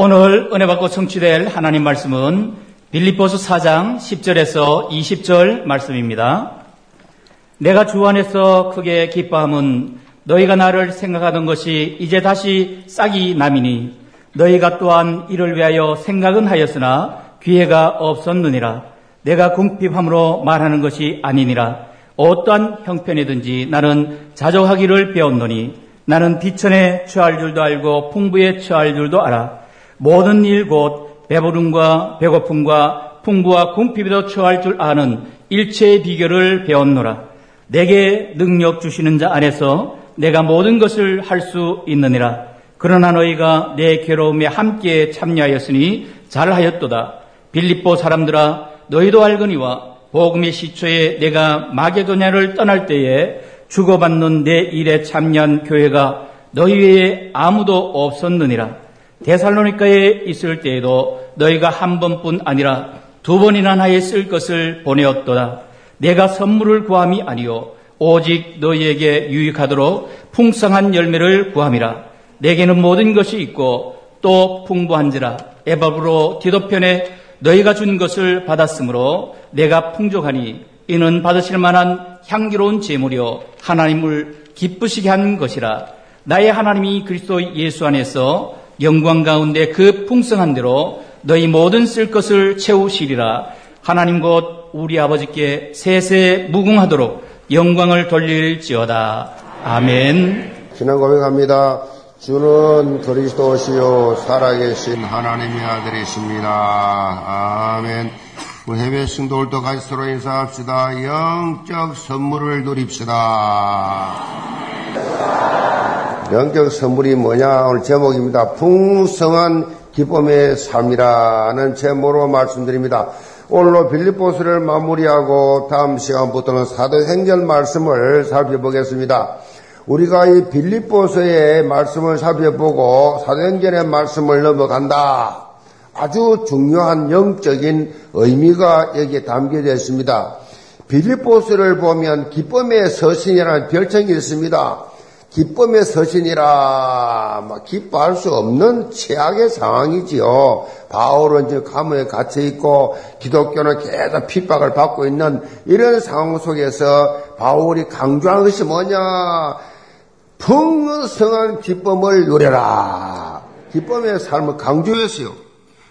오늘 은혜 받고 성취될 하나님 말씀은 빌립보스 4장 10절에서 20절 말씀입니다. 내가 주 안에서 크게 기뻐함은 너희가 나를 생각하던 것이 이제 다시 싹이 남이니 너희가 또한 이를 위하여 생각은 하였으나 기회가 없었느니라. 내가 궁핍함으로 말하는 것이 아니니라. 어떠한 형편이든지 나는 자족하기를 배웠노니 나는 비천에 처할 줄도 알고 풍부에 처할 줄도 알아. 모든 일 곧 배부름과 배고픔과 풍부와 궁핍에도 처할 줄 아는 일체의 비결을 배웠노라. 내게 능력 주시는 자 안에서 내가 모든 것을 할 수 있느니라. 그러나 너희가 내 괴로움에 함께 참여하였으니 잘하였도다. 빌립보 사람들아 너희도 알거니와 복음의 시초에 내가 마게도냐를 떠날 때에 주고받는 내 일에 참여한 교회가 너희 외에 아무도 없었느니라. 데살로니카에 있을 때에도 너희가 한 번뿐 아니라 두 번이나 나에 쓸 것을 보내었도다. 내가 선물을 구함이 아니요 오직 너희에게 유익하도록 풍성한 열매를 구함이라. 내게는 모든 것이 있고 또 풍부한지라. 에바브로 디도편에 너희가 준 것을 받았으므로 내가 풍족하니 이는 받으실 만한 향기로운 제물이요 하나님을 기쁘시게 하는 것이라. 나의 하나님이 그리스도 예수 안에서 영광 가운데 그 풍성한 대로 너희 모든 쓸 것을 채우시리라. 하나님 곧 우리 아버지께 세세 무궁하도록 영광을 돌릴지어다. 아멘. 신앙 고백합니다. 주는 그리스도시요 살아계신 하나님의 아들이십니다. 아멘. 우리 해외 승도들도 같이 서로 인사합시다. 영적 선물을 누립시다. 영적 선물이 뭐냐? 오늘 제목입니다. 풍성한 기쁨의 삶이라는 제목으로 말씀드립니다. 오늘로 빌립보스를 마무리하고 다음 시간부터는 사도행전 말씀을 살펴보겠습니다. 우리가 이 빌립보서의 말씀을 살펴보고 사도행전의 말씀을 넘어간다. 아주 중요한 영적인 의미가 여기에 담겨져 있습니다. 빌립보스를 보면 기쁨의 서신이라는 별칭이 있습니다. 기쁨의 서신이라 막 기뻐할 수 없는 최악의 상황이지요. 바울은 이제 가문에 갇혀 있고 기독교는 계속 핍박을 받고 있는 이런 상황 속에서 바울이 강조한 것이 뭐냐? 풍성한 기쁨을 누려라. 기쁨의 삶을 강조했어요.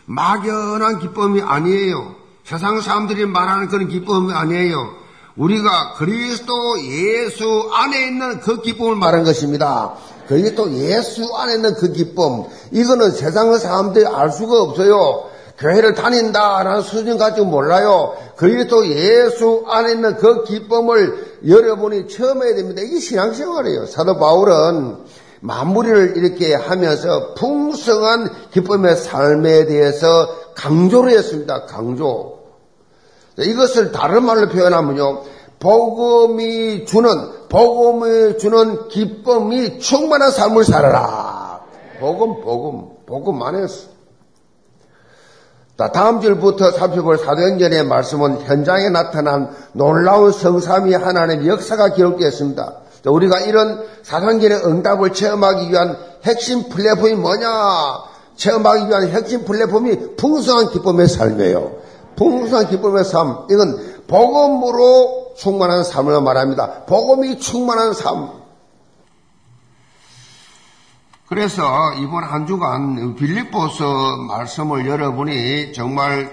막연한 기쁨이 아니에요. 세상 사람들이 말하는 그런 기쁨이 아니에요. 우리가 그리스도 예수 안에 있는 그 기쁨을 말한 것입니다. 그리스도 예수 안에 있는 그 기쁨. 이거는 세상의 사람들이 알 수가 없어요. 교회를 다닌다라는 수준 가지고 몰라요. 그리스도 예수 안에 있는 그 기쁨을 여러분이 처음 해야 됩니다. 이게 신앙생활이에요. 사도 바울은 마무리를 이렇게 하면서 풍성한 기쁨의 삶에 대해서 강조를 했습니다. 강조. 이것을 다른 말로 표현하면요. 복음이 주는, 복음이 주는 기쁨이 충만한 삶을 살아라. 복음, 복음, 복음 안에서. 다음 줄부터 살펴볼 사도행전의 말씀은 현장에 나타난 놀라운 성삼위 하나님의 역사가 기록되어 있습니다. 우리가 이런 사도행전의 응답을 체험하기 위한 핵심 플랫폼이 뭐냐? 체험하기 위한 핵심 플랫폼이 풍성한 기쁨의 삶이에요. 풍성한 기쁨의 삶. 이건 복음으로 충만한 삶을 말합니다. 복음이 충만한 삶. 그래서 이번 한 주간 빌립보서 말씀을 여러분이 정말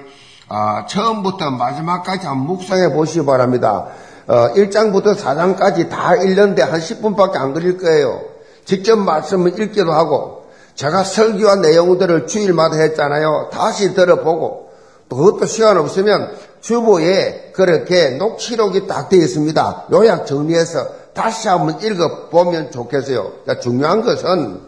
아, 처음부터 마지막까지 한 묵상해 보시기 바랍니다. 어, 1장부터 4장까지 다 읽는데 한 10분밖에 안 걸릴 거예요. 직접 말씀을 읽기도 하고 제가 설교한 내용들을 주일마다 했잖아요. 다시 들어보고 또 그것도 시간 없으면 주보에 그렇게 녹취록이 딱 되어 있습니다. 요약 정리해서 다시 한번 읽어보면 좋겠어요. 그러니까 중요한 것은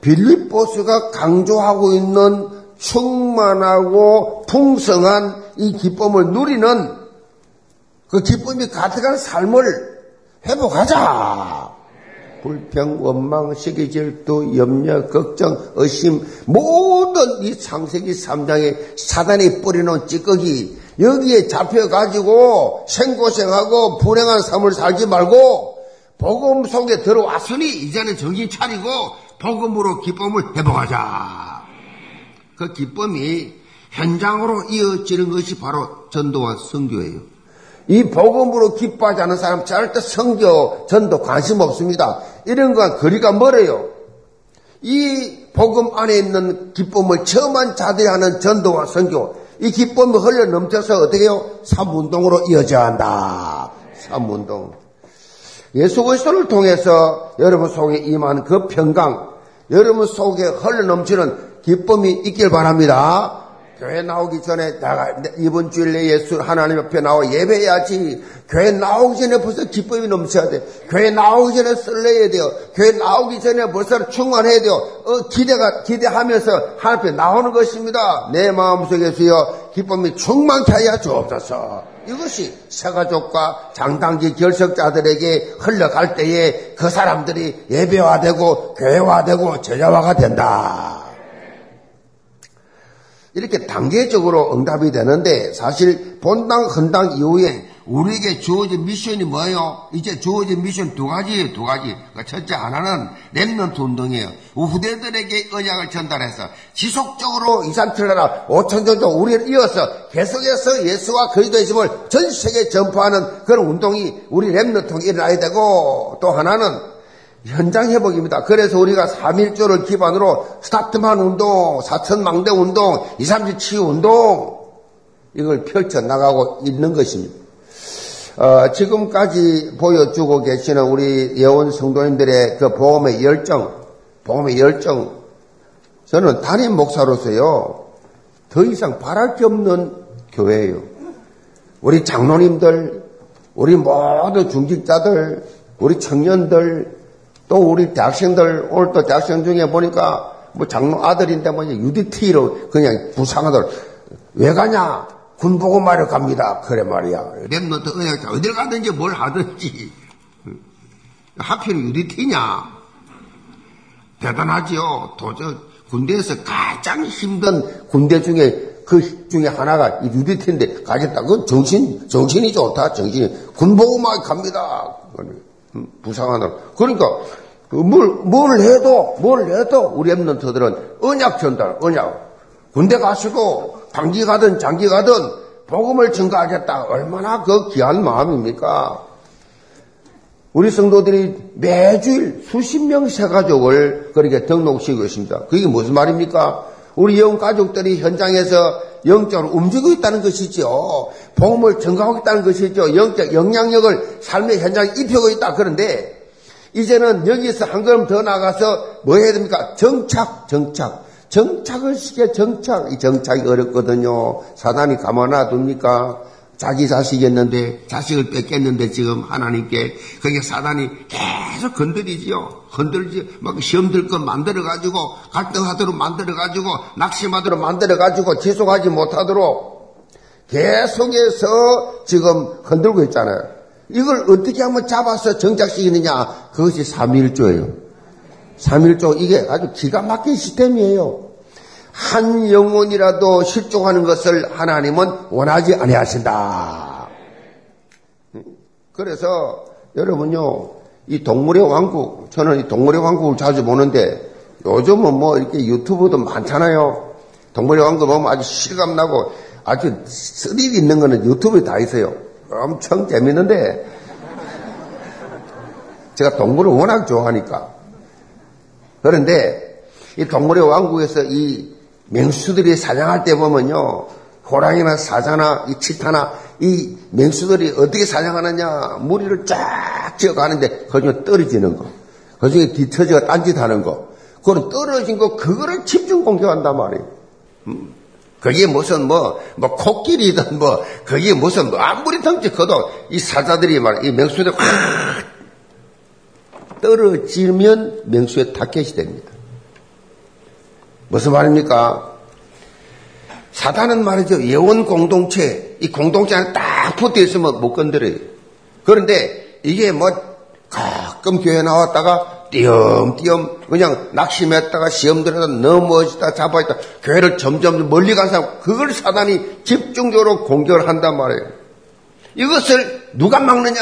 빌립보스가 강조하고 있는 충만하고 풍성한 이 기쁨을 누리는 그 기쁨이 가득한 삶을 회복하자. 불평, 원망, 시기, 질투, 염려, 걱정, 의심, 모든 이 창세기 3장에 사단이 뿌리놓은 찌꺼기, 여기에 잡혀가지고 생고생하고 불행한 삶을 살지 말고, 복음 속에 들어왔으니 이제는 정신 차리고 복음으로 기쁨을 회복하자. 그 기쁨이 현장으로 이어지는 것이 바로 전도와 성교예요. 이 복음으로 기뻐하지 않은 사람 절대 성교, 전도 관심 없습니다. 이런 건 거리가 멀어요. 이 복음 안에 있는 기쁨을 처음한 자들이 하는 전도와 선교, 이 기쁨이 흘러 넘쳐서 어떻게 해요? 삼운동으로 이어져야 한다. 삼운동. 예수 그리스도를 통해서 여러분 속에 임한 그 평강, 여러분 속에 흘러 넘치는 기쁨이 있길 바랍니다. 교회 나오기 전에 내가 이번 주일 내 예수 하나님 옆에 나와 예배해야지. 교회 나오기 전에 벌써 기쁨이 넘쳐야 돼. 교회 나오기 전에 설레야 돼요. 교회 나오기 전에 벌써 충만해야 돼요. 어, 기대가 기대하면서 하나님 앞에 나오는 것입니다. 내 마음속에서요 기쁨이 충만케 하여 주옵소서. 이것이 새가족과 장단기 결석자들에게 흘러갈 때에 그 사람들이 예배화되고 교회화되고 제자화가 된다. 이렇게 단계적으로 응답이 되는데 사실 본당, 헌당 이후에 우리에게 주어진 미션이 뭐예요? 이제 주어진 미션 두 가지예요, 두 가지. 그러니까 첫째 하나는 랩런트 운동이에요. 후대들에게 언약을 전달해서 지속적으로 2, 3, 7 나라 5천 정도 우리를 이어서 계속해서 예수와 그리스도의 짐을 전 세계에 전파하는 그런 운동이 우리 랩런트가 일어나야 되고 또 하나는 현장 회복입니다. 그래서 우리가 3일조를 기반으로 스타트만 운동, 사천망대 운동, 2, 3주 치유 운동, 이걸 펼쳐나가고 있는 것입니다. 어, 지금까지 보여주고 계시는 우리 예원 성도님들의 그 보험의 열정, 보험의 열정, 저는 단임 목사로서요, 더 이상 바랄 게 없는 교회예요. 우리 장로님들, 우리 모든 중직자들, 우리 청년들, 또 우리 대학생들, 오늘 또 대학생 중에 보니까 뭐 장로 아들인데 뭐 UDT로 그냥 부상하들 왜 가냐? 군보고 말려 갑니다. 그래 말이야. 랩노트 은행 어딜 가든지 뭘 하든지 하필 UDT냐? 대단하지요. 도저 군대에서 가장 힘든 군대 중에 그 중에 하나가 이 UDT인데 가겠다. 그건 정신 정신이 좋다. 정신이 군보고만 갑니다. 음, 부상하는 그러니까 그 뭘, 뭘 해도, 뭘 해도 우리 엠런트들은 언약 전달, 언약. 군대 가시고 단기 가든 장기 가든 복음을 증가하겠다. 얼마나 그 귀한 마음입니까? 우리 성도들이 매주일 수십 명 새 가족을 그렇게 등록시키고 있습니다. 그게 무슨 말입니까? 우리 영 가족들이 현장에서 영적으로 움직이고 있다는 것이죠. 복음을 증가하고 있다는 것이죠. 영적 영향력을 삶의 현장에 입히고 있다. 그런데 이제는 여기서 한 걸음 더 나가서 뭐 해야 됩니까? 정착, 정착. 정착을 시켜, 정착. 이 정착이 어렵거든요. 사단이 가만 놔둡니까? 자기 자식이었는데, 자식을 뺏겼는데 지금 하나님께, 그게 사단이 계속 건드리지요. 건들지, 막 시험 들 것 만들어가지고, 갈등하도록 만들어가지고, 낙심하도록 만들어가지고, 지속하지 못하도록 계속해서 지금 흔들고 있잖아요. 이걸 어떻게 하면 잡아서 정착시키느냐? 그것이 삼일조예요삼일조 이게 아주 기가 막힌 시스템이에요. 한 영혼이라도 실종하는 것을 하나님은 원하지 아니하신다. 그래서 여러분요, 이 동물의 왕국, 저는 이 동물의 왕국을 자주 보는데 요즘은 뭐 이렇게 유튜브도 많잖아요. 동물의 왕국 보면 아주 실감나고 아주 스릴 있는 거는 유튜브에 다 있어요. 엄청 재밌는데 제가 동물을 워낙 좋아하니까. 그런데 이 동물의 왕국에서 이 맹수들이 사냥할 때 보면요 호랑이나 사자나 이 치타나 이 맹수들이 어떻게 사냥하느냐 무리를 쫙 지어가는데 그중에 떨어지는 거. 그중에 뒤처지가 딴짓하는 거. 그거는 떨어진 거 그거를 집중 공격한단 말이에요. 음. 그게 무슨 뭐, 뭐, 코끼리든 뭐, 그게 무슨 뭐, 아무리 덩치 커도 이 사자들이 말, 이 맹수들 확 떨어지면 맹수의 타켓이 됩니다. 무슨 말입니까? 사단은 말이죠. 예원 공동체, 이 공동체 안에 딱 붙어 있으면 못 건드려요. 그런데 이게 뭐, 가끔 교회 나왔다가 띄엄띄엄 그냥 낙심했다가 시험 들어서 넘어지다 잡아있다 교회를 점점 멀리 간 사람 그걸 사단이 집중적으로 공격을 한단 말이에요. 이것을 누가 막느냐?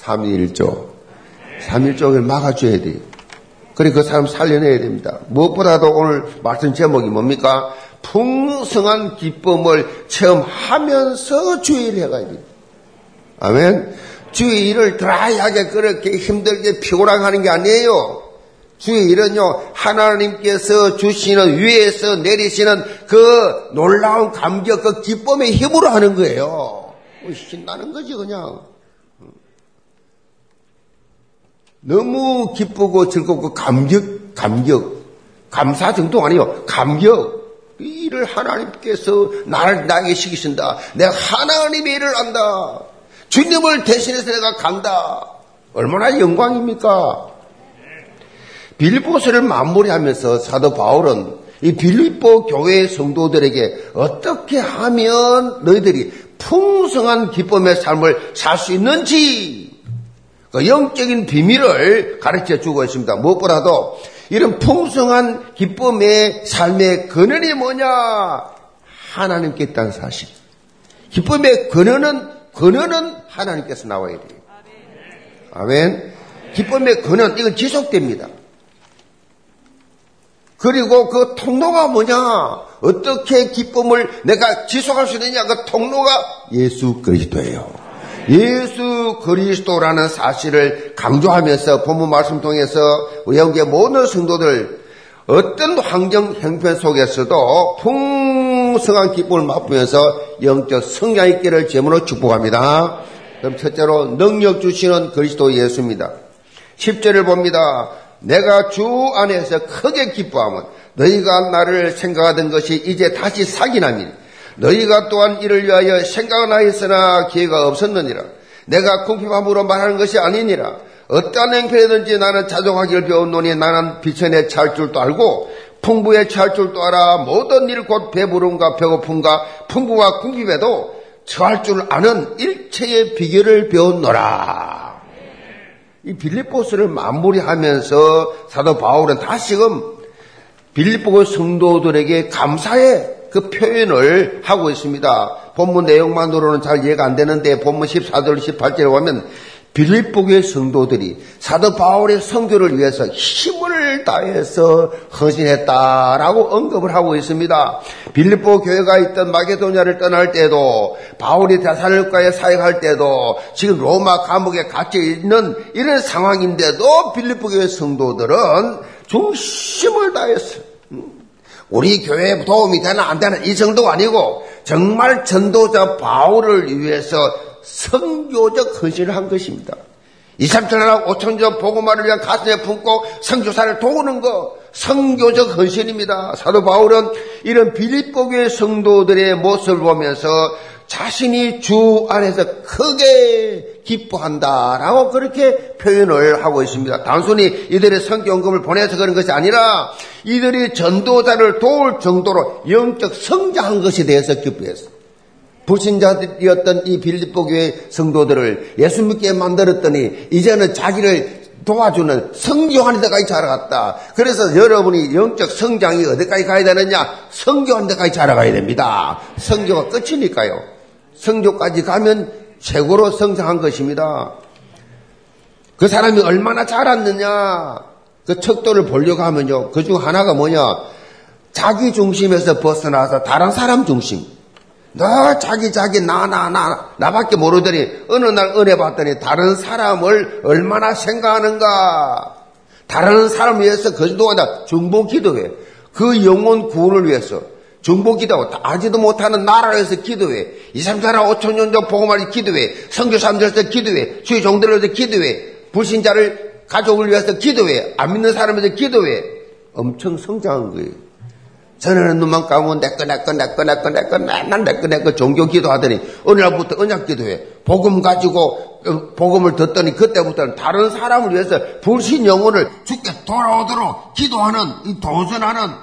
3.1조. 3.1조를 막아줘야 돼요. 그리고 그 사람 살려내야 됩니다. 무엇보다도 오늘 말씀 제목이 뭡니까? 풍성한 기쁨을 체험하면서 주의 일을 해가야 됩니다. 아멘. 주의 일을 드라이하게 그렇게 힘들게 피곤하게 하는 게 아니에요. 주의 일은요, 하나님께서 주시는 위에서 내리시는 그 놀라운 감격, 그 기쁨의 힘으로 하는 거예요. 뭐 신나는 거지, 그냥. 너무 기쁘고 즐겁고 감격, 감격. 감사 정도 아니요. 감격. 이 일을 하나님께서 나를 나게 시키신다. 내가 하나님의 일을 한다. 주님을 대신해서 내가 간다. 얼마나 영광입니까? 빌보스를 마무리하면서 사도 바울은 이 빌립보 교회 성도들에게 어떻게 하면 너희들이 풍성한 기쁨의 삶을 살 수 있는지 그 영적인 비밀을 가르쳐 주고 있습니다. 무엇보다도 이런 풍성한 기쁨의 삶의 근원이 뭐냐? 하나님께 있다는 사실. 기쁨의 근원은 근원은 하나님께서 나와야 돼요. 아멘. 기쁨의 근원 이건 지속됩니다. 그리고 그 통로가 뭐냐? 어떻게 기쁨을 내가 지속할 수 있느냐? 그 통로가 예수 그리스도예요. 예수 그리스도라는 사실을 강조하면서 본문 말씀 통해서 우리 영계 모든 성도들 어떤 환경 형편 속에서도 풍 성한 기쁨을 맛보면서 영적 성장 있기를 제문으로 축복합니다. 그럼 첫째로 능력 주시는 그리스도 예수입니다. 10절을 봅니다. 내가 주 안에서 크게 기뻐하면 너희가 나를 생각하던 것이 이제 다시 사기나니 너희가 또한 이를 위하여 생각은 하였으나 기회가 없었느니라. 내가 궁핍함으로 말하는 것이 아니니라. 어떠한 행편이든지 나는 자족하기를 배웠노니 나는 비천에 찰 줄도 알고 풍부에 찰 줄도 알아 모든 일 곧 배부름과 배고픔과 풍부와 궁핍에도 처할 줄 아는 일체의 비결을 배웠노라. 이 빌립보스를 마무리하면서 사도 바울은 다시금 빌립보 성도들에게 감사의 그 표현을 하고 있습니다. 본문 내용만으로는 잘 이해가 안 되는데 본문 14절 18절에 보면 빌립보교의 성도들이 사도 바울의 성교를 위해서 힘을 다해서 헌신했다라고 언급을 하고 있습니다. 빌립보 교회가 있던 마게도냐를 떠날 때도 바울이 대사를과에 사역할 때도 지금 로마 감옥에 갇혀 있는 이런 상황인데도 빌립보 교회 성도들은 중심을 다했어요. 우리 교회에 도움이 되나 안 되나 이 정도가 아니고 정말 전도자 바울을 위해서 성교적 헌신을 한 것입니다. 2, 3천하나 5천조 보고말을 위한 가슴에 품고 성교사를 도우는 것 성교적 헌신입니다. 사도 바울은 이런 빌립보교의 성도들의 모습을 보면서 자신이 주 안에서 크게 기뻐한다라고 그렇게 표현을 하고 있습니다. 단순히 이들의 성경금을 보내서 그런 것이 아니라 이들이 전도자를 도울 정도로 영적 성장한 것에 대해서 기뻐했어요. 불신자들이었던 이 빌립보 교회 성도들을 예수 믿게 만들었더니 이제는 자기를 도와주는 성교하는 데까지 자라갔다. 그래서 여러분이 영적 성장이 어디까지 가야 되느냐? 성교하는 데까지 자라가야 됩니다. 성교가 끝이니까요. 성교까지 가면 최고로 성장한 것입니다. 그 사람이 얼마나 자랐느냐? 그 척도를 보려고 하면요. 그 중 하나가 뭐냐? 자기 중심에서 벗어나서 다른 사람 중심. 너 자기 자기 나 나 나 나 밖에 모르더니 어느 날 은혜 받더니 다른 사람을 얼마나 생각하는가? 다른 사람을 위해서 거짓도하다 중보 기도해 그 영혼 구원을 위해서 중보 기도하고 아지도 못하는 나라에서 기도해 2, 3, 4, 5천 년 전 복음을 기도해 성교사람들에서 기도해 주의 종들을 위해서 기도해 불신자를 가족을 위해서 기도해 안 믿는 사람에서 기도해 엄청 성장한 거예요 전에는 눈만 감으면 내꺼 내꺼 내꺼 내꺼 내꺼 맨날 내꺼 내꺼 종교 기도하더니 어느 날부터 언약 기도해 복음 가지고 어, 복음을 듣더니 그때부터는 다른 사람을 위해서 불신 영혼을 죽게 돌아오도록 기도하는 이 도전하는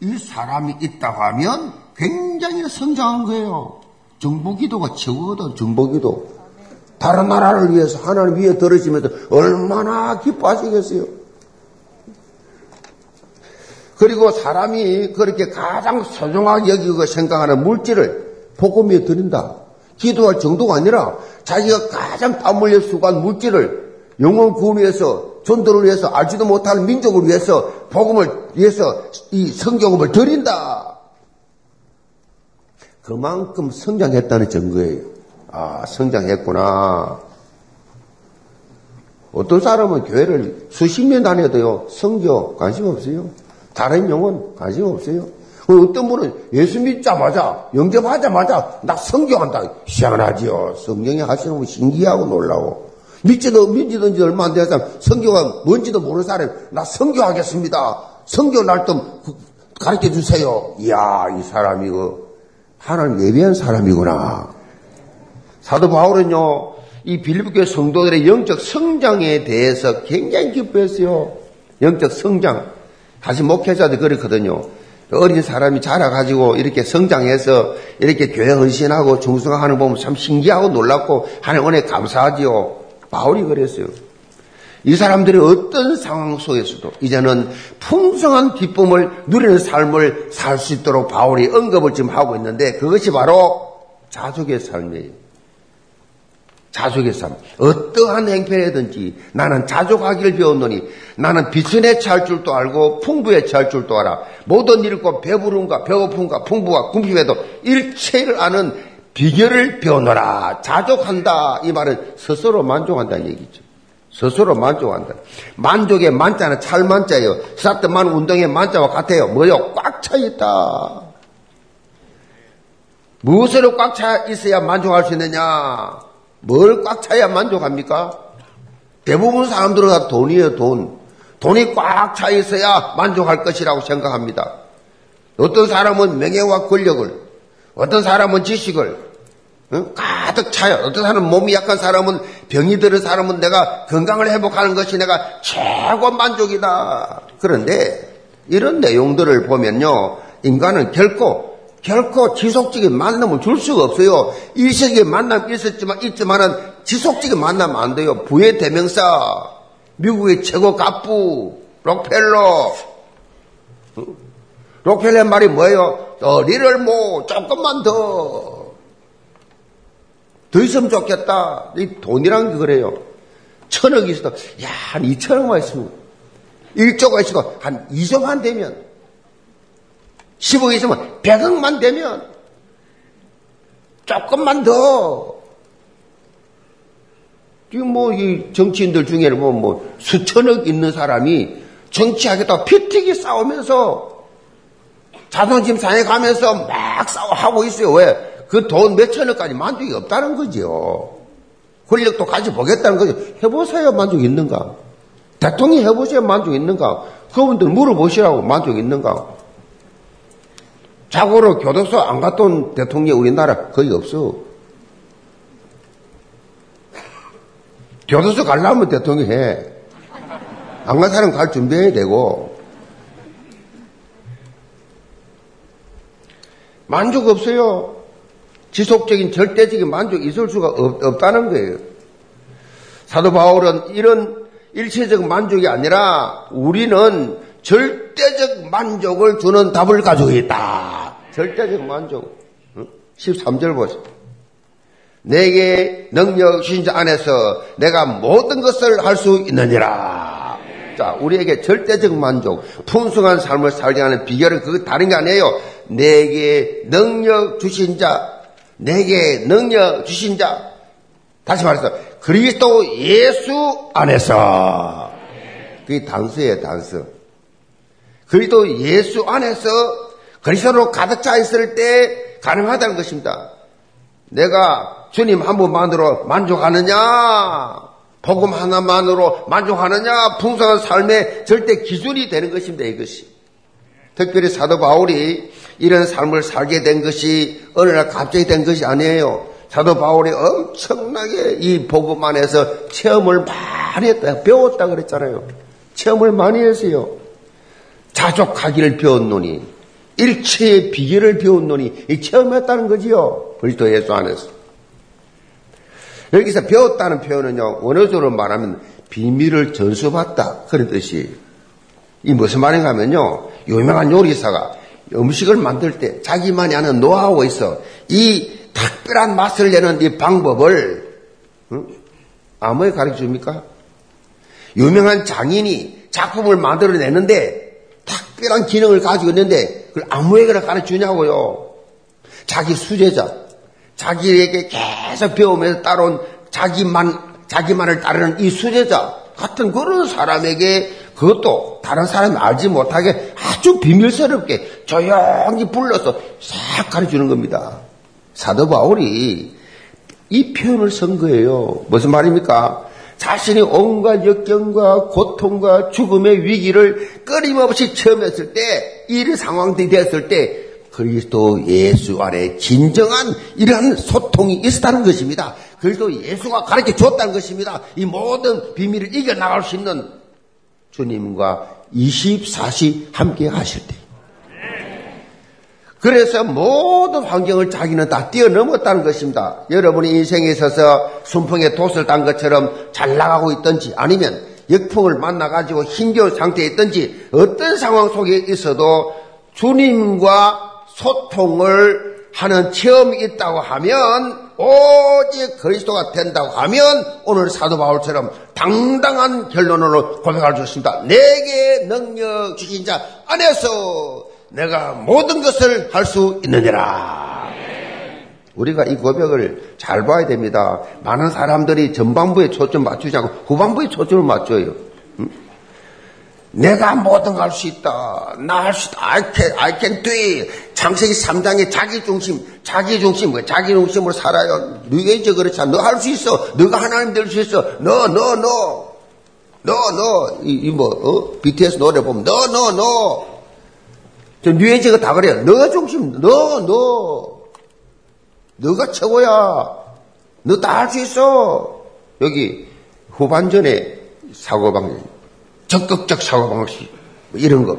이 사람이 있다고 하면 굉장히 성장한 거예요. 정보 기도가 최고거든 정보 기도. 다른 나라를 위해서 하나님 위에 들으시면서 얼마나 기뻐하시겠어요. 그리고 사람이 그렇게 가장 소중하게 여기고 생각하는 물질을 복음에 드린다. 기도할 정도가 아니라 자기가 가장 땀 흘려 수고한 물질을 영원 구원위해서 존도를 위해서 알지도 못할 민족을 위해서 복음을 위해서 이 성경음을 드린다. 그만큼 성장했다는 증거예요. 아, 성장했구나. 어떤 사람은 교회를 수십 년 다녀도요, 성교 관심 없어요. 다른 영혼 관심 없어요. 어떤 분은 예수 믿자마자, 영접하자마자, 나 성교한다. 희한하지요. 성경에 하시는 분 신기하고 놀라워. 믿지도, 믿지든지 얼마 안 사람, 성교가 뭔지도 모르는 사람, 나 성교하겠습니다. 성교 날좀 가르쳐 주세요. 이야, 이 사람이 그, 하나님 예비한 사람이구나. 사도 바울은요, 이 빌립교회 성도들의 영적 성장에 대해서 굉장히 기뻐했어요. 영적 성장. 다시 목회자도 그렇거든요. 어린 사람이 자라가지고 이렇게 성장해서 이렇게 교회 헌신하고 중성하는 거 보면 참 신기하고 놀랍고 하나님 은혜 감사하지요. 바울이 그랬어요. 이 사람들이 어떤 상황 속에서도 이제는 풍성한 기쁨을 누리는 삶을 살 수 있도록 바울이 언급을 지금 하고 있는데 그것이 바로 자족의 삶이에요. 자족의 삶. 어떠한 행편이든지 나는 자족하기를 배웠노니 나는 비천에 처할 줄도 알고 풍부에 처할 줄도 알아. 모든 일과 배부름과 배고픔과 풍부와 궁핍에도 일체를 아는 비결을 배워노라. 자족한다. 이 말은 스스로 만족한다는 얘기죠. 스스로 만족한다. 만족의 만자는 찰만자예요. 사트만 운동의 만자와 같아요. 뭐요? 꽉 차 있다. 무엇으로 꽉 차 있어야 만족할 수 있느냐? 뭘 꽉 차야 만족합니까? 대부분 사람들은 다 돈이에요, 돈. 돈이 꽉 차 있어야 만족할 것이라고 생각합니다. 어떤 사람은 명예와 권력을, 어떤 사람은 지식을, 응? 가득 차요. 어떤 사람은 몸이 약한 사람은 병이 들은 사람은 내가 건강을 회복하는 것이 내가 최고 만족이다. 그런데 이런 내용들을 보면요. 인간은 결코 결코 지속적인 만남을 줄 수가 없어요. 일시적인 만남 있었지만, 있지만은 지속적인 만나면 안 돼요. 부의 대명사, 미국의 최고 갑부, 록펠러. 록펠러 말이 뭐예요? 어, 리를 뭐, 조금만 더. 더 있으면 좋겠다. 이 돈이란 게 그래요. 천억이 있어도, 야, 한 이천억만 있으면, 일조가 있어도 한 2조만 되면, 10억 있으면 100억만 되면 조금만 더 지금 뭐 이 정치인들 중에는 뭐, 뭐 수천억 있는 사람이 정치하겠다고 피튀기 싸우면서 자존심 상해 가면서 막 싸워하고 있어요. 왜? 그 돈 몇천억까지 만족이 없다는 거죠. 권력도 가져보겠다는 거죠. 해보세요. 만족 있는가? 대통령 해보세요. 만족 있는가? 그분들 물어보시라고 만족 있는가? 자고로 교도소 안 갔던 대통령 우리나라 거의 없어. 교도소 가려면 대통령 해. 안 간 사람 갈 준비해야 되고. 만족 없어요. 지속적인 절대적인 만족이 있을 수가 없, 다는 거예요. 사도 바울은 이런 일체적 만족이 아니라 우리는 절대적 만족을 주는 답을 가지고 있다. 절대적 만족. 13절 보세요. 내게 능력 주신 자 안에서 내가 모든 것을 할 수 있느니라. 자, 우리에게 절대적 만족, 풍성한 삶을 살게 하는 비결은 그거 다른 게 아니에요. 내게 능력 주신 자, 내게 능력 주신 자. 다시 말해서 그리스도 예수 안에서. 그게 단수예요, 단수. 그리스도 예수 안에서 그리스도로 가득 차 있을 때 가능하다는 것입니다. 내가 주님 한 분만으로 만족하느냐? 복음 하나만으로 만족하느냐? 풍성한 삶의 절대 기준이 되는 것입니다. 이것이. 특별히 사도 바울이 이런 삶을 살게 된 것이 어느 날 갑자기 된 것이 아니에요. 사도 바울이 엄청나게 이 복음 안에서 체험을 많이 했다. 배웠다 그랬잖아요. 체험을 많이 했어요. 자족하기를 배웠노니 일체의 비결을 배웠노니 이 체험했다는 거지요. 그리스도 예수 안에서. 여기서 배웠다는 표현은요. 원어적으로 말하면 비밀을 전수받다 그런 뜻이. 이 무슨 말인가 하면요. 유명한 요리사가 음식을 만들 때 자기만이 아는 노하우가 있어. 이 특별한 맛을 내는 이 방법을 응? 아무에 가르쳐 줍니까? 유명한 장인이 작품을 만들어내는데 특별한 기능을 가지고 있는데 그걸 아무에게나 가르치냐고요. 자기 수제자, 자기에게 계속 배우면서 따라온 자기만, 자기만을 따르는 이 수제자 같은 그런 사람에게 그것도 다른 사람이 알지 못하게 아주 비밀스럽게 조용히 불러서 싹 가르치는 겁니다. 사도 바울이 이 표현을 쓴 거예요. 무슨 말입니까? 자신이 온갖 역경과 고통과 죽음의 위기를 끊임없이 체험했을 때, 이 상황들이 되었을 때, 그리스도 예수 안에 진정한 이러한 소통이 있었다는 것입니다. 그리스도 예수가 가르쳐 줬다는 것입니다. 이 모든 비밀을 이겨나갈 수 있는 주님과 24시 함께 하실 때. 그래서 모든 환경을 자기는 다 뛰어넘었다는 것입니다. 여러분이 인생에 있어서 순풍에 돛을 단 것처럼 잘 나가고 있든지 아니면 역풍을 만나가지고 힘겨운 상태에 있든지 어떤 상황 속에 있어도 주님과 소통을 하는 체험이 있다고 하면 오직 그리스도가 된다고 하면 오늘 사도 바울처럼 당당한 결론으로 고백할 수 있습니다. 내게 능력 주신 자 안에서 내가 모든 것을 할 수 있느니라. 우리가 이 고백을 잘 봐야 됩니다. 많은 사람들이 전반부에 초점 맞추지 않고 후반부에 초점을 맞춰요. 내가 뭐든 할 수 있다. 나 할 수 있다. I can, I can do it. 창세기 3장의 자기중심, 자기중심, 뭐 자기중심으로 살아요. 누가 그렇지 너할 수 있어. 너가 하나님 될 수 있어. 너, 너, 너. 너, 너. 이, 이 뭐, 어? BTS 노래 보면, 너, 너, 너. 저 뉴에이지가 다 그래요. 너 중심, 너, 너. 너가 최고야. 너 다 할 수 있어. 여기 후반전에 사고방식, 적극적 사고방식, 뭐 이런 거.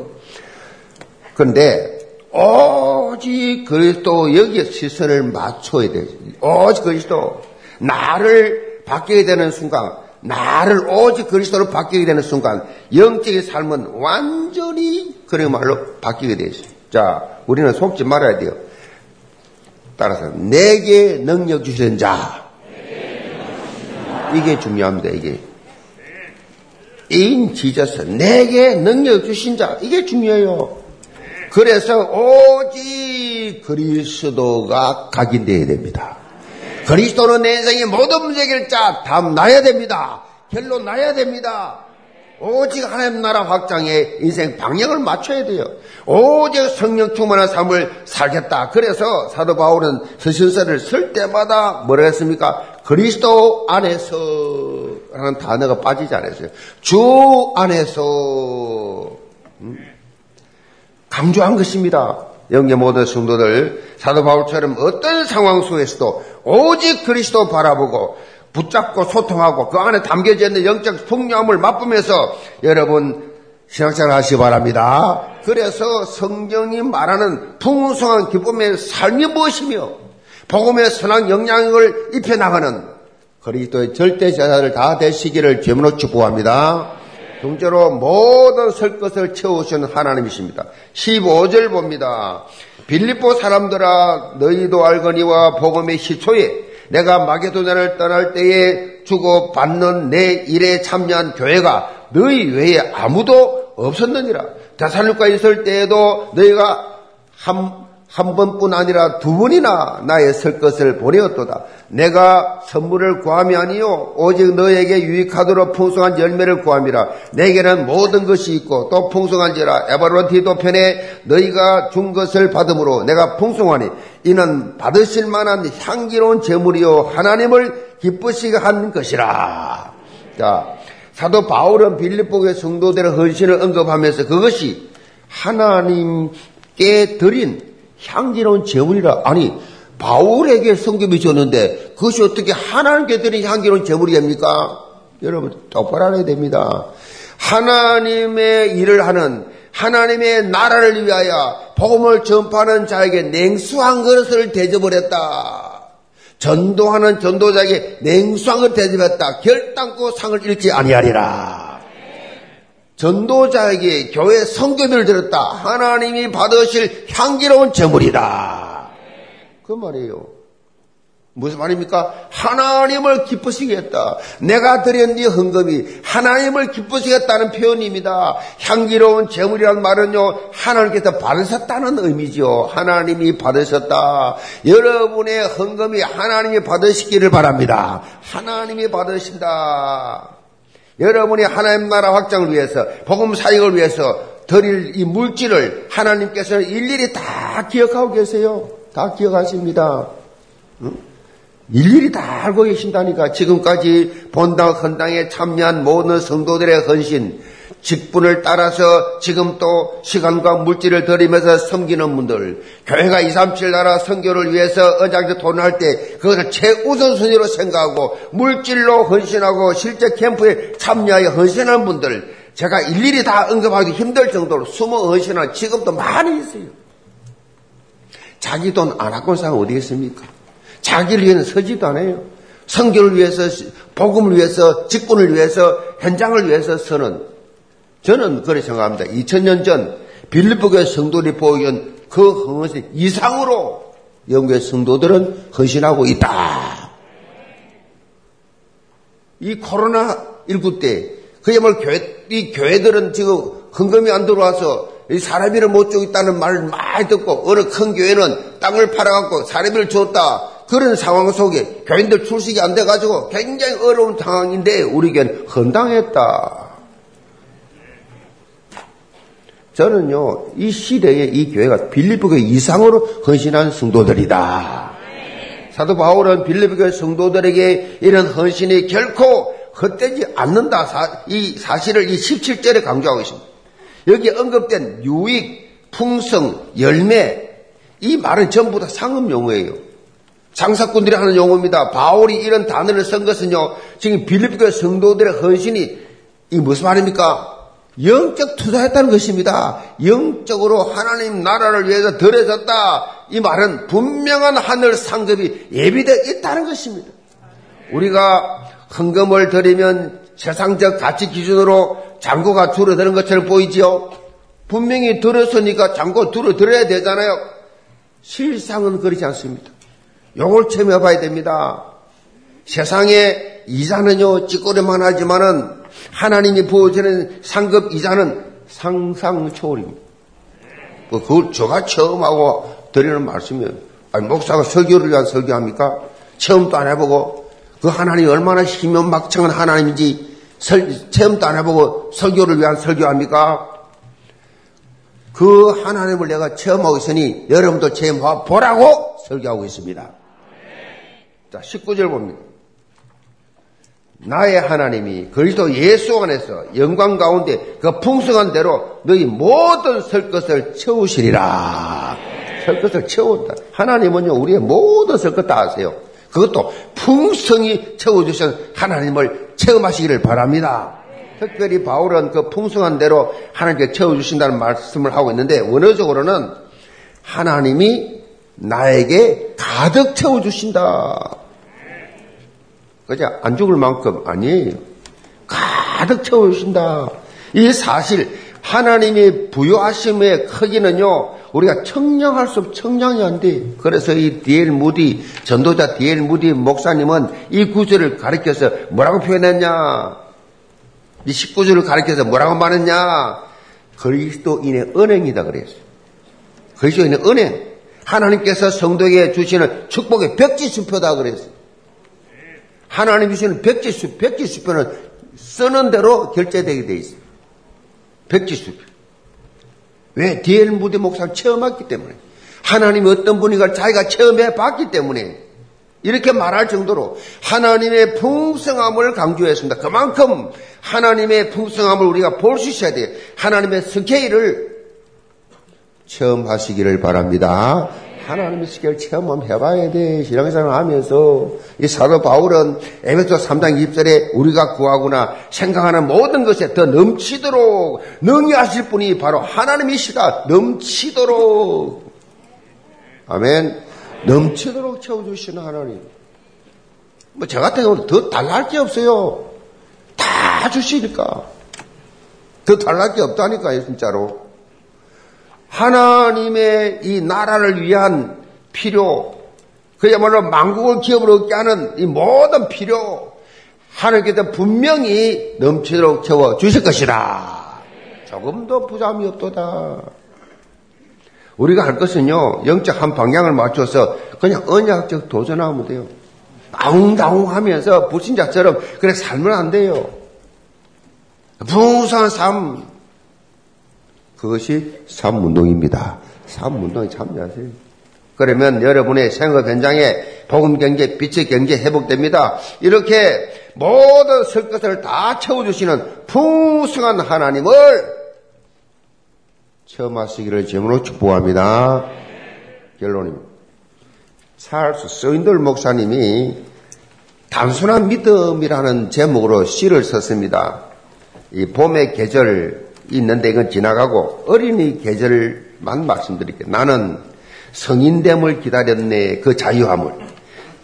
그런데 오직 그리스도 여기에 시선을 맞춰야 돼. 오직 그리스도. 나를 바뀌게 되는 순간, 나를 오직 그리스도로 바뀌게 되는 순간 영적인 삶은 완전히 그런 말로 바뀌게 있어요. 자, 우리는 속지 말아야 돼요. 따라서 내게 능력 주신 자. 이게 중요합니다. 이게 인 지저스 내게 능력 주신 자 이게 중요해요. 그래서 오직 그리스도가 각인되어야 됩니다. 그리스도는 내 인생의 모든 문제 결자 답 나야 됩니다. 결론 나야 됩니다. 오직 하나님 나라 확장에 인생 방향을 맞춰야 돼요. 오직 성령 충만한 삶을 살겠다. 그래서 사도 바울은 서신서를 쓸 때마다 뭐라 했습니까? 그리스도 안에서 라는 단어가 빠지지 않았어요. 주 안에서 음? 강조한 것입니다. 영계 모든 성도들 사도 바울처럼 어떤 상황 속에서도 오직 그리스도 바라보고 붙잡고 소통하고 그 안에 담겨져 있는 영적 풍요함을 맛보면서 여러분 신학생활 하시기 바랍니다. 그래서 성경이 말하는 풍성한 기쁨의 삶이 무엇이며 복음의 선한 영향을 입혀나가는 그리스도의 절대 제자들 다 되시기를 죄문으로 축복합니다. 둘째로 모든 설 것을 채우시는 하나님이십니다. 15절 봅니다. 빌립보 사람들아 너희도 알거니와 복음의 시초에 내가 마게도냐를 떠날 때에 주고 받는 내 일에 참여한 교회가 너희 외에 아무도 없었느니라. 대살육과 있을 때에도 너희가 한, 한 번뿐 아니라 두 번이나 나의 설 것을 보내었도다. 내가 선물을 구함이 아니요 오직 너에게 유익하도록 풍성한 열매를 구함이라. 내게는 모든 것이 있고 또 풍성한지라 에바로티도 편에 너희가 준 것을 받음으로 내가 풍성하니 이는 받으실 만한 향기로운 제물이요 하나님을 기쁘시게 한 것이라. 자, 사도 바울은 빌립보의 성도들의 헌신을 언급하면서 그것이 하나님께 드린 향기로운 제물이라. 아니, 바울에게 성경이 줬는데 그것이 어떻게 하나님께 드린 향기로운 제물이 됩니까? 여러분 똑바로 알아야 됩니다. 하나님의 일을 하는 하나님의 나라를 위하여 복음을 전파하는 자에게 냉수한 그릇을 대접을 했다. 전도하는 전도자에게 냉수한 그릇을 대접했다. 결단코 상을 잃지 아니하리라. 전도자에게 교회 성교들을 들었다. 하나님이 받으실 향기로운 제물이다. 그 말이에요. 무슨 말입니까? 하나님을 기쁘시겠다. 내가 드린 이 헌금이 하나님을 기쁘시겠다는 표현입니다. 향기로운 재물이란 말은요, 하나님께서 받으셨다는 의미죠. 하나님이 받으셨다. 여러분의 헌금이 하나님이 받으시기를 바랍니다. 하나님이 받으신다. 여러분이 하나님 나라 확장을 위해서, 복음 사역을 위해서 드릴 이 물질을 하나님께서는 일일이 다 기억하고 계세요. 다 기억하십니다. 응? 일일이 다 알고 계신다니까 지금까지 본당 헌당에 참여한 모든 성도들의 헌신, 직분을 따라서 지금 또 시간과 물질을 들이면서 섬기는 분들, 교회가 2, 3, 7 나라 선교를 위해서 어장에 돈을 할 때 그것을 최우선순위로 생각하고 물질로 헌신하고 실제 캠프에 참여하여 헌신하는 분들, 제가 일일이 다 언급하기 힘들 정도로 숨어 헌신한 지금도 많이 있어요. 자기 돈안 갖고 사람 어디 있습니까? 자기를 위해서 서지도 않아요. 성교를 위해서, 복음을 위해서, 직분을 위해서, 현장을 위해서 서는 저는 그렇게 생각합니다. 2000년 전 빌리프교회 성도들이 보이는 그 헌신 이상으로 영교회 성도들은 헌신하고 있다. 이 코로나19 때 그야말로 교회, 이 교회들은 지금 헌금이 안 들어와서 사례비를 못 주고 있다는 말을 많이 듣고 어느 큰 교회는 땅을 팔아갖고 사례비를 줬다. 그런 상황 속에 교인들 출석이 안 돼가지고 굉장히 어려운 상황인데 우리 교회는 헌당했다. 저는요, 이 시대에 이 교회가 빌리보 교회 이상으로 헌신한 성도들이다. 사도 바울은 빌리보 교회 성도들에게 이런 헌신이 결코 헛되지 않는다. 이 사실을 이 17절에 강조하고 있습니다. 여기 언급된 유익, 풍성, 열매, 이 말은 전부 다 상업 용어예요. 장사꾼들이 하는 용어입니다. 바울이 이런 단어를 쓴 것은요, 지금 빌립교 성도들의 헌신이 이 무슨 말입니까? 영적 투자했다는 것입니다. 영적으로 하나님 나라를 위해서 들여졌다. 이 말은 분명한 하늘 상급이 예비되어 있다는 것입니다. 우리가 헌금을 드리면 세상적 가치 기준으로 잔고가 줄어드는 것처럼 보이지요? 분명히 들었으니까 잔고 줄어들어야 되잖아요. 실상은 그렇지 않습니다. 요걸 체험해 봐야 됩니다. 세상에 이자는요, 찌꺼리만 하지만은 하나님이 부어주는 상급 이자는 상상 초월입니다. 뭐 그걸 제가 처음 하고 드리는 말씀이에요. 아니, 목사가 설교를 위한 설교합니까? 체험도 안 해보고 그 하나님이 얼마나 희면 막창한 하나님인지 설, 체험도 안 해보고 설교를 위한 설교합니까? 그 하나님을 내가 체험하고 있으니 여러분도 체험해 보라고 설교하고 있습니다. 자, 19절 봅니다. 나의 하나님이 그리스도 예수 안에서 영광 가운데 그 풍성한 대로 너희 모든 설 것을 채우시리라. 설 것을 채웠다. 하나님은요, 우리의 모든 설 것 다 아세요. 그것도 풍성히 채워주신 하나님을 체험하시기를 바랍니다. 특별히 바울은 그 풍성한 대로 하나님께 채워주신다는 말씀을 하고 있는데, 원어적으로는 하나님이 나에게 가득 채워주신다. 그죠? 안 죽을 만큼 아니에요. 가득 채워주신다. 이 사실, 하나님의 부여하심의 크기는요, 우리가 청량할 수 없, 청량이 안 돼. 그래서 이 디엘 무디, 전도자 디엘 무디 목사님은 이 구절을 가르쳐서 뭐라고 표현했냐? 이 19절을 가르쳐서 뭐라고 말했냐? 그리스도인의 은행이다 그랬어요. 그리스도인의 은행. 하나님께서 성도에게 주시는 축복의 벽지 수표다 그랬어요. 하나님이 주시는 백지수, 백지수표는 쓰는 대로 결제되게 돼 있어요. 백지수표. 왜? 디엘 무대 목사를 체험했기 때문에. 하나님이 어떤 분인가 자기가 체험해 봤기 때문에 이렇게 말할 정도로 하나님의 풍성함을 강조했습니다. 그만큼 하나님의 풍성함을 우리가 볼 수 있어야 돼요. 하나님의 스케일을 체험하시기를 바랍니다. 하나님의 스케일 체험 한번 해봐야 돼. 신앙생활 하면서 이 사도 바울은 에베소 3장 2절에 우리가 구하거나 생각하는 모든 것에 더 넘치도록 능히 하실 분이 바로 하나님이시다. 넘치도록. 아멘. 넘치도록 채워주시는 하나님. 뭐, 저 같은 경우는 더 달랄 게 없어요. 다 주시니까. 더 달랄 게 없다니까요, 진짜로. 하나님의 이 나라를 위한 필요, 그야말로 만국을 기업으로 얻게 하는 이 모든 필요 하나님께서 분명히 넘치도록 채워 주실 것이라. 조금도 부담이 없도다. 우리가 할 것은요, 영적 한 방향을 맞춰서 그냥 언약적 도전하면 돼요. 다웅다웅 하면서 불신자처럼 그래 살면 안 돼요. 풍성한 삶. 그것이 삶운동입니다. 삶운동에 참여하세요. 그러면 여러분의 생업 현장에 복음 경제, 빛의 경제 회복됩니다. 이렇게 모든 설 것을 다 채워주시는 풍성한 하나님을 처음 하시기를 제으로 축복합니다. 결론입니다. 찰스 서인돌 목사님이 단순한 믿음이라는 제목으로 시를 썼습니다. 이 봄의 계절 있는데 이건 지나가고 어린이 계절만 말씀드릴게요. 나는 성인됨을 기다렸네 그 자유함을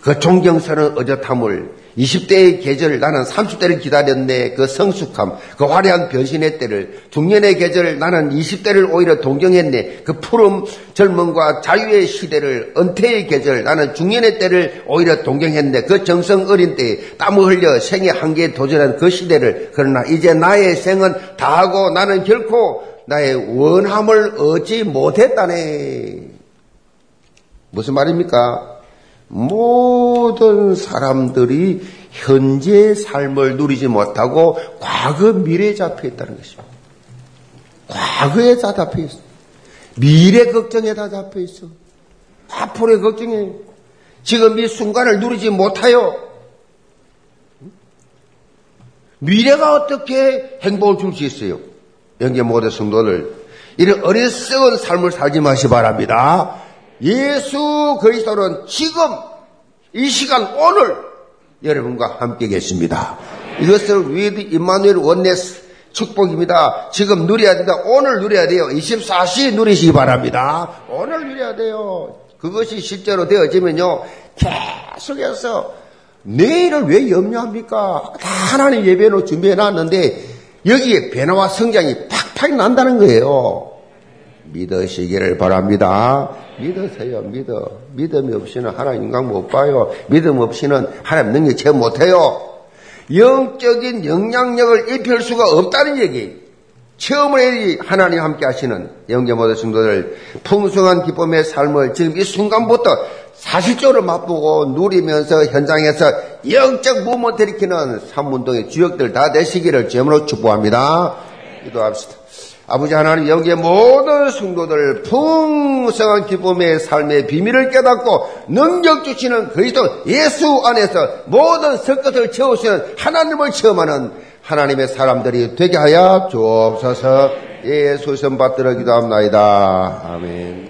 그 존경스러운 어젓함을 20대의 계절 나는 30대를 기다렸네. 그 성숙함 그 화려한 변신의 때를 중년의 계절 나는 20대를 오히려 동경했네. 그 푸름 젊음과 자유의 시대를 은퇴의 계절 나는 중년의 때를 오히려 동경했네. 그 정성 어린 때에 땀을 흘려 생의 한계에 도전한 그 시대를 그러나 이제 나의 생은 다하고 나는 결코 나의 원함을 얻지 못했다네. 무슨 말입니까? 모든 사람들이 현재의 삶을 누리지 못하고 과거 미래에 잡혀 있다는 것입니다. 과거에 다 잡혀 있어. 미래 걱정에 다 잡혀 있어. 앞으로의 걱정에 지금 이 순간을 누리지 못하여 미래가 어떻게 행복을 줄 수 있어요? 영계 모든 성도들 이런 어리석은 삶을 살지 마시 바랍니다. 예수 그리스도는 지금 이 시간 오늘 여러분과 함께 계십니다. 이것을 with 임마누엘 oneness 축복입니다. 지금 누려야 된다. 오늘 누려야 돼요. 24시 누리시기 바랍니다. 오늘 누려야 돼요. 그것이 실제로 되어지면요. 계속해서 내일을 왜 염려합니까? 다 하나님 예배로 준비해 놨는데 여기에 변화와 성장이 팍팍 난다는 거예요. 믿으시기를 바랍니다. 믿으세요, 믿어. 믿음이 없이는 하나님 인간 못 봐요. 믿음 없이는 하나님 능력 체험 못 해요. 영적인 영향력을 입힐 수가 없다는 얘기. 체험을 해야지 하나님 함께 하시는 영계 모든 성도들 풍성한 기쁨의 삶을 지금 이 순간부터 사실적으로 맛보고 누리면서 현장에서 영적 무음을 들이키는 삼문동의 주역들 다 되시기를 제으로 축복합니다. 기도합시다. 아버지 하나님 여기에 모든 성도들 풍성한 기쁨의 삶의 비밀을 깨닫고 능력 주시는 그리스도 예수 안에서 모든 성것을 채우시는 하나님을 체험하는 하나님의 사람들이 되게 하여 주옵소서 예수 선 받들어 기도합나이다. 아멘.